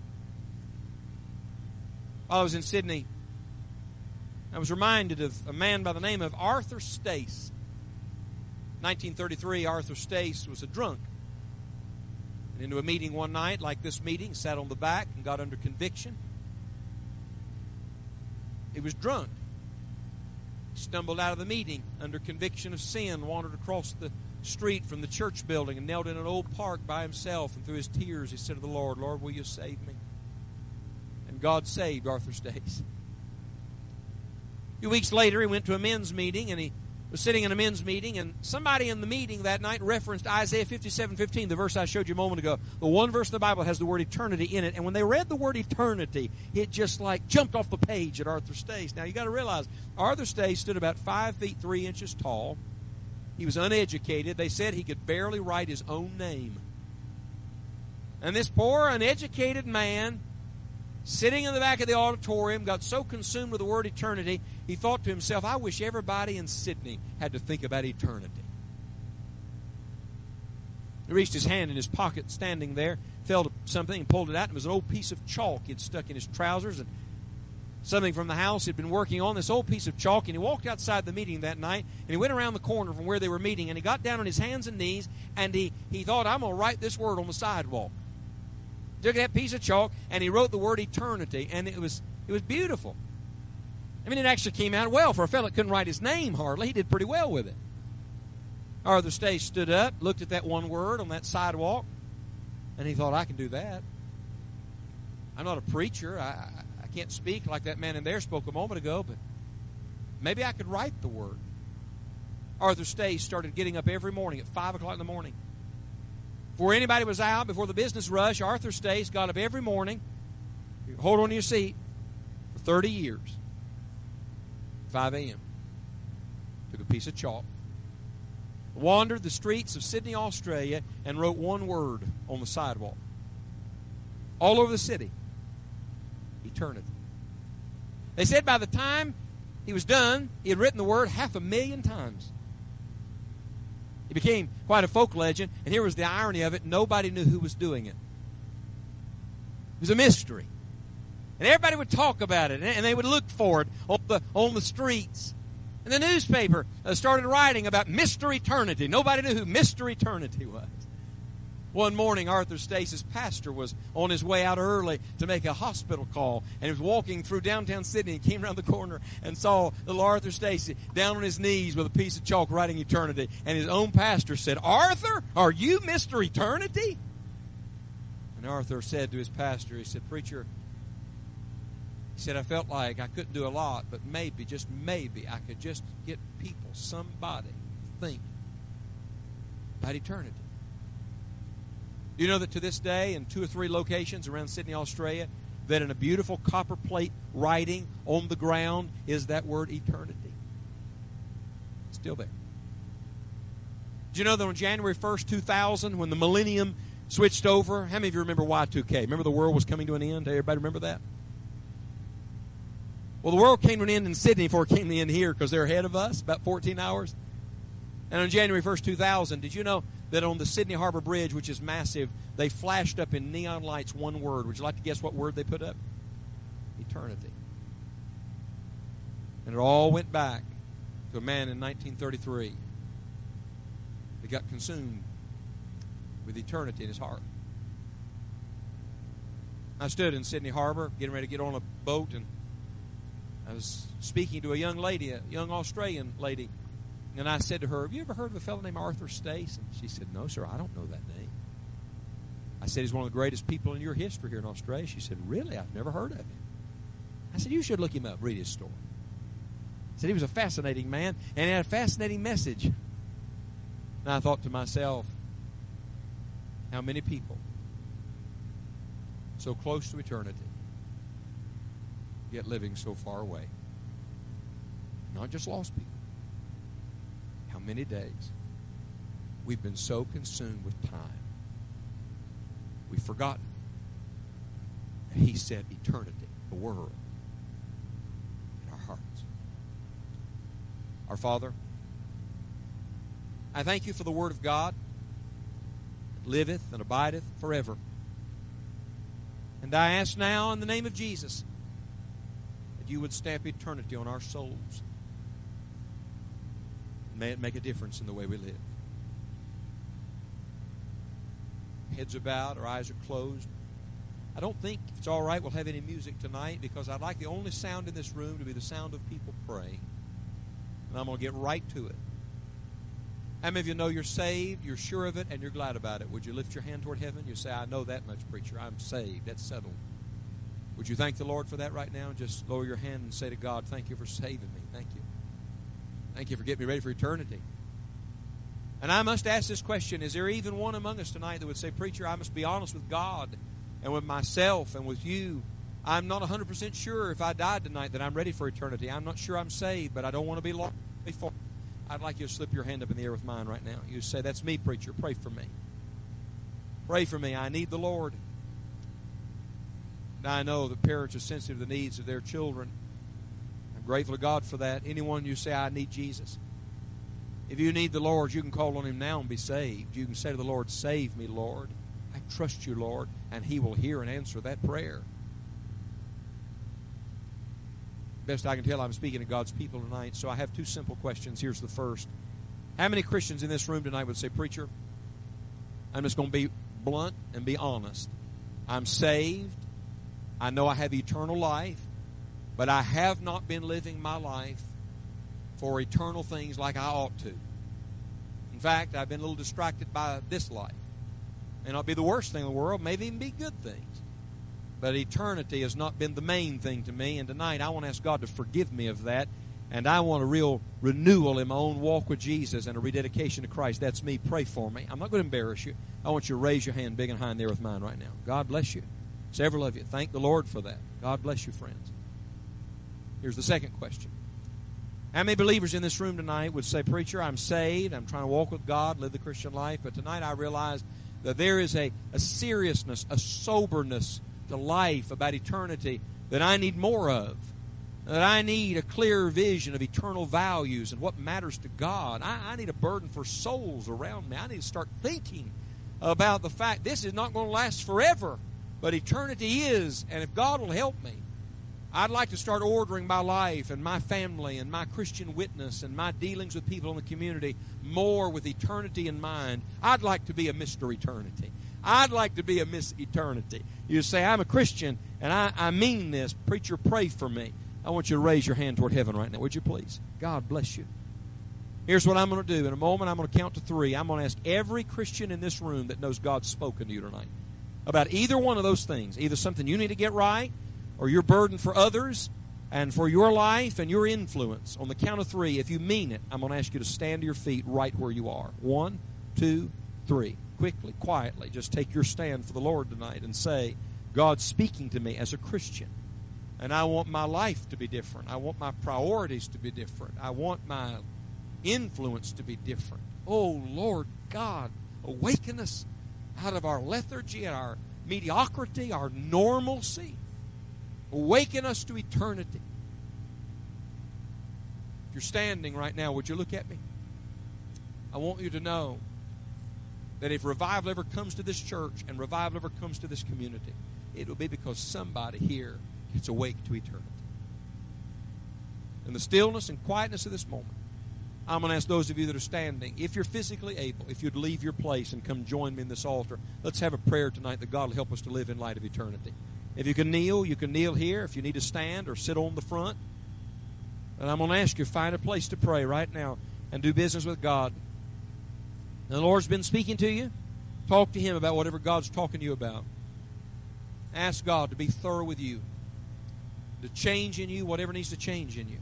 [SPEAKER 1] While I was in Sydney, I was reminded of a man by the name of Arthur Stace. 1933, Arthur Stace was a drunk. And into a meeting one night, like this meeting, sat on the back and got under conviction. He was drunk. Stumbled out of the meeting under conviction of sin, wandered across the street from the church building and knelt in an old park by himself. And through his tears, he said to the Lord, Lord, will you save me? And God saved Arthur Stace. A few weeks later, he went to a men's meeting and he was sitting in a men's meeting, and somebody in the meeting that night referenced Isaiah 57 15, the verse I showed you a moment ago. The one verse in the Bible has the word eternity in it. And when they read the word eternity, it just like jumped off the page at Arthur Stace. Now, you got to realize, Arthur Stace stood about 5 feet 3 inches tall. He was uneducated. They said he could barely write his own name. And this poor, uneducated man, sitting in the back of the auditorium, got so consumed with the word eternity, he thought to himself, I wish everybody in Sydney had to think about eternity. He reached his hand in his pocket, standing there, felt something and pulled it out. It was an old piece of chalk he'd stuck in his trousers and something from the house he'd been working on, this old piece of chalk, and he walked outside the meeting that night, and he went around the corner from where they were meeting, and he got down on his hands and knees, and he, he thought, I'm going to write this word on the sidewalk. Took that piece of chalk, and he wrote the word eternity, and it was, it was beautiful. I mean, it actually came out well for a fellow that couldn't write his name hardly. He did pretty well with it. Arthur Stace stood up, looked at that one word on that sidewalk, and he thought, I can do that. I'm not a preacher. I, I can't speak like that man in there spoke a moment ago, but maybe I could write the word. Arthur Stace started getting up every morning at 5 o'clock in the morning. Before anybody was out, before the business rush, Arthur Stace got up every morning, hold on to your seat, for 30 years, 5 a.m. Took a piece of chalk, wandered the streets of Sydney, Australia, and wrote one word on the sidewalk. All over the city eternity. They said by the time he was done, he had written the word half a million times. He became quite a folk legend, and here was the irony of it nobody knew who was doing it. It was a mystery. And everybody would talk about it, and they would look for it on the, on the streets. And the newspaper uh, started writing about Mr. Eternity. Nobody knew who Mr. Eternity was. One morning, Arthur Stace's pastor was on his way out early to make a hospital call, and he was walking through downtown Sydney and came around the corner and saw little Arthur Stace down on his knees with a piece of chalk writing eternity. And his own pastor said, Arthur, are you Mr. Eternity? And Arthur said to his pastor, he said, Preacher, he said, I felt like I couldn't do a lot, but maybe, just maybe, I could just get people, somebody, think about eternity. You know that to this day, in two or three locations around Sydney, Australia, that in a beautiful copper plate writing on the ground is that word eternity. Still there. Did you know that on January 1st, 2000, when the millennium switched over, how many of you remember Y2K? Remember the world was coming to an end? Everybody remember that? Well, the world came to an end in Sydney before it came to an end here because they're ahead of us, about 14 hours. And on January 1st, 2000, did you know that on the Sydney Harbor Bridge, which is massive, they flashed up in neon lights one word. Would you like to guess what word they put up? Eternity. And it all went back to a man in 1933 that got consumed with eternity in his heart. I stood in Sydney Harbor getting ready to get on a boat, and I was speaking to a young lady, a young Australian lady and I said to her, Have you ever heard of a fellow named Arthur Stace? And she said, No, sir, I don't know that name. I said, He's one of the greatest people in your history here in Australia. She said, Really? I've never heard of him. I said, You should look him up, read his story. I said, He was a fascinating man and he had a fascinating message. And I thought to myself, How many people so close to eternity yet living so far away? Not just lost people many days We've been so consumed with time. We've forgotten. He said eternity, the world, in our hearts. Our Father, I thank you for the Word of God that liveth and abideth forever. And I ask now in the name of Jesus that you would stamp eternity on our souls. May it make a difference in the way we live. Heads are bowed, our eyes are closed. I don't think if it's all right we'll have any music tonight because I'd like the only sound in this room to be the sound of people praying. And I'm going to get right to it. How many of you know you're saved, you're sure of it, and you're glad about it? Would you lift your hand toward heaven? You say, I know that much, preacher. I'm saved. That's settled. Would you thank the Lord for that right now? Just lower your hand and say to God, Thank you for saving me. Thank you. Thank you for getting me ready for eternity. And I must ask this question Is there even one among us tonight that would say, Preacher, I must be honest with God and with myself and with you? I'm not 100% sure if I died tonight that I'm ready for eternity. I'm not sure I'm saved, but I don't want to be lost before. I'd like you to slip your hand up in the air with mine right now. You say, That's me, preacher. Pray for me. Pray for me. I need the Lord. Now, I know that parents are sensitive to the needs of their children. Grateful to God for that. Anyone you say, I need Jesus. If you need the Lord, you can call on Him now and be saved. You can say to the Lord, Save me, Lord. I trust you, Lord. And He will hear and answer that prayer. Best I can tell, I'm speaking to God's people tonight. So I have two simple questions. Here's the first How many Christians in this room tonight would say, Preacher, I'm just going to be blunt and be honest. I'm saved. I know I have eternal life, but I have not been living my life for eternal things like I ought to. In fact, I've been a little distracted by this life. May not be the worst thing in the world, maybe even be good things. But eternity has not been the main thing to me, and tonight I want to ask God to forgive me of that. And I want a real renewal in my own walk with Jesus and a rededication to Christ. That's me. Pray for me. I'm not going to embarrass you. I want you to raise your hand big and high in there with mine right now. God bless you. Several of you. Thank the Lord for that. God bless you, friends. Here's the second question how many believers in this room tonight would say, Preacher, I'm saved, I'm trying to walk with God, live the Christian life, but tonight I realize that there is a, a seriousness, a soberness to life about eternity that I need more of. That I need a clear vision of eternal values and what matters to God. I, I need a burden for souls around me. I need to start thinking about the fact this is not going to last forever, but eternity is. And if God will help me, I'd like to start ordering my life and my family and my Christian witness and my dealings with people in the community more with eternity in mind. I'd like to be a Mr. Eternity. I'd like to be a Miss Eternity. You say, I'm a Christian and I, I mean this. Preacher, pray for me. I want you to raise your hand toward heaven right now, would you please? God bless you. Here's what I'm going to do. In a moment, I'm going to count to three. I'm going to ask every Christian in this room that knows God's spoken to you tonight about either one of those things either something you need to get right or your burden for others and for your life and your influence. On the count of three, if you mean it, I'm going to ask you to stand to your feet right where you are. One, two, three. Quickly, quietly, just take your stand for the Lord tonight and say, God's speaking to me as a Christian. And I want my life to be different. I want my priorities to be different. I want my influence to be different. Oh, Lord God, awaken us out of our lethargy and our mediocrity, our normalcy Awaken us to eternity. If you're standing right now, would you look at me? I want you to know that if revival ever comes to this church and revival ever comes to this community, it will be because somebody here gets awake to eternity. In the stillness and quietness of this moment, I'm going to ask those of you that are standing, if you're physically able, if you'd leave your place and come join me in this altar, let's have a prayer tonight that God will help us to live in light of eternity. If you can kneel, you can kneel here. If you need to stand or sit on the front. And I'm going to ask you, find a place to pray right now and do business with God. And the Lord's been speaking to you. Talk to Him about whatever God's talking to you about. Ask God to be thorough with you, to change in you whatever needs to change in you.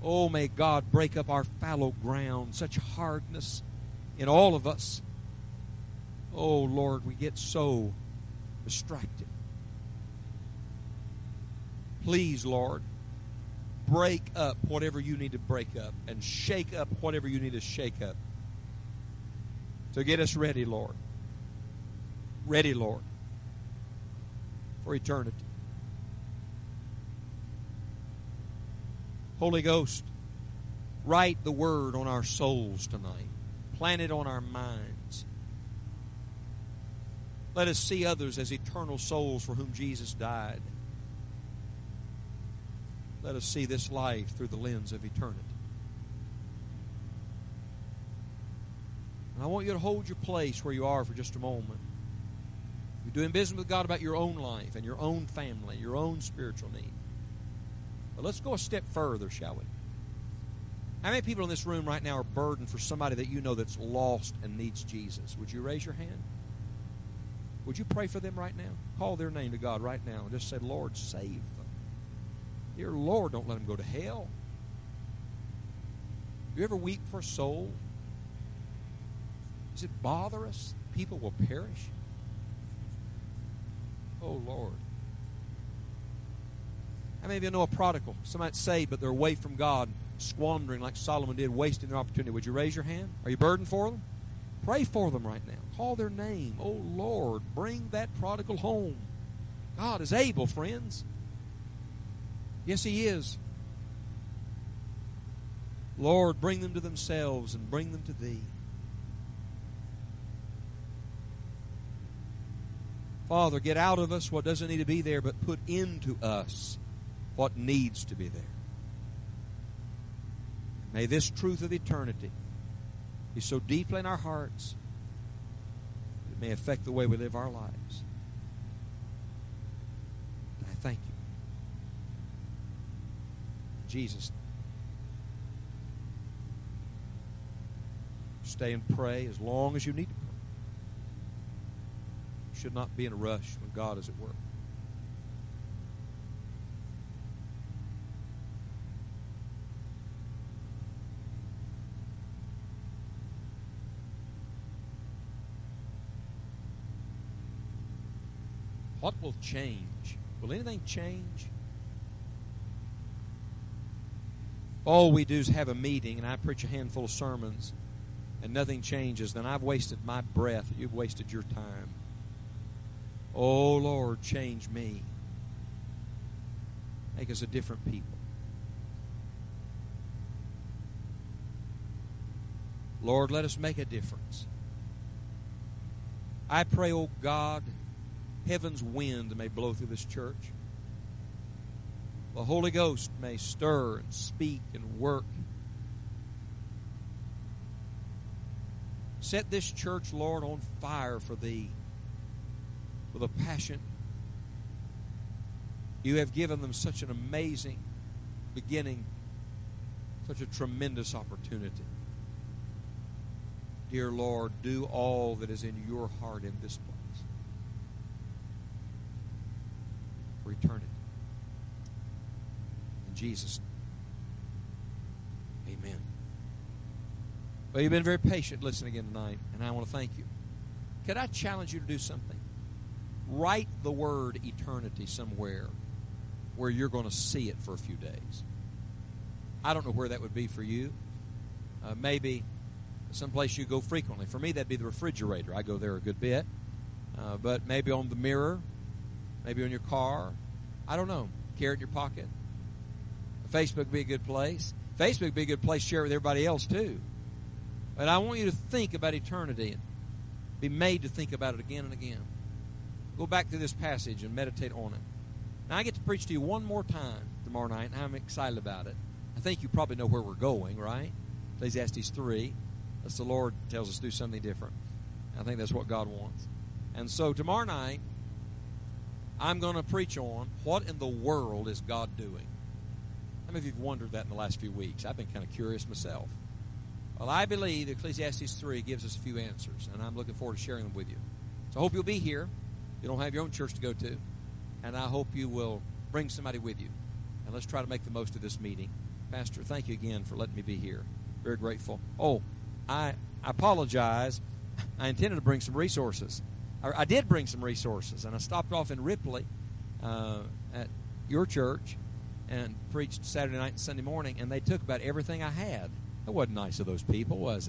[SPEAKER 1] Oh, may God break up our fallow ground, such hardness in all of us. Oh, Lord, we get so distracted. Please, Lord, break up whatever you need to break up and shake up whatever you need to shake up. to get us ready, Lord. Ready, Lord, for eternity. Holy Ghost, write the word on our souls tonight. Plant it on our minds. Let us see others as eternal souls for whom Jesus died. Let us see this life through the lens of eternity. And I want you to hold your place where you are for just a moment. You're doing business with God about your own life and your own family, your own spiritual need. But let's go a step further, shall we? How many people in this room right now are burdened for somebody that you know that's lost and needs Jesus? Would you raise your hand? Would you pray for them right now? Call their name to God right now and just say, Lord, save them. Dear Lord, don't let them go to hell. You ever weep for a soul? Does it bother us? People will perish. Oh, Lord. How many of you know a prodigal? Somebody saved, but they're away from God, squandering like Solomon did, wasting their opportunity. Would you raise your hand? Are you burdened for them? Pray for them right now. Call their name. Oh, Lord, bring that prodigal home. God is able, friends. Yes, He is. Lord, bring them to themselves and bring them to Thee. Father, get out of us what doesn't need to be there, but put into us what needs to be there. May this truth of eternity be so deeply in our hearts that it may affect the way we live our lives. I thank you. In Jesus. Stay and pray as long as you need to pray. You should not be in a rush when God is at work. What will change? Will anything change? All we do is have a meeting, and I preach a handful of sermons, and nothing changes. Then I've wasted my breath. You've wasted your time. Oh, Lord, change me. Make us a different people. Lord, let us make a difference. I pray, oh God, heaven's wind may blow through this church. The Holy Ghost may stir and speak and work. Set this church, Lord, on fire for Thee with a passion. You have given them such an amazing beginning, such a tremendous opportunity. Dear Lord, do all that is in your heart in this place for eternity. Jesus'. Amen. Well, you've been very patient listening again tonight, and I want to thank you. Could I challenge you to do something? Write the word eternity somewhere where you're going to see it for a few days. I don't know where that would be for you. Uh, maybe someplace you go frequently. For me, that'd be the refrigerator. I go there a good bit. Uh, but maybe on the mirror, maybe on your car. I don't know. Carry it in your pocket. Facebook be a good place. Facebook be a good place to share it with everybody else, too. But I want you to think about eternity and be made to think about it again and again. Go back through this passage and meditate on it. Now, I get to preach to you one more time tomorrow night, and I'm excited about it. I think you probably know where we're going, right? Ecclesiastes 3. Unless the Lord tells us to do something different. I think that's what God wants. And so tomorrow night, I'm going to preach on what in the world is God doing? How many of you have wondered that in the last few weeks? I've been kind of curious myself. Well, I believe Ecclesiastes 3 gives us a few answers, and I'm looking forward to sharing them with you. So I hope you'll be here. You don't have your own church to go to. And I hope you will bring somebody with you. And let's try to make the most of this meeting. Pastor, thank you again for letting me be here. Very grateful. Oh, I, I apologize. I intended to bring some resources. I, I did bring some resources, and I stopped off in Ripley uh, at your church and preached Saturday night and Sunday morning, and they took about everything I had. That wasn't nice of those people, was it?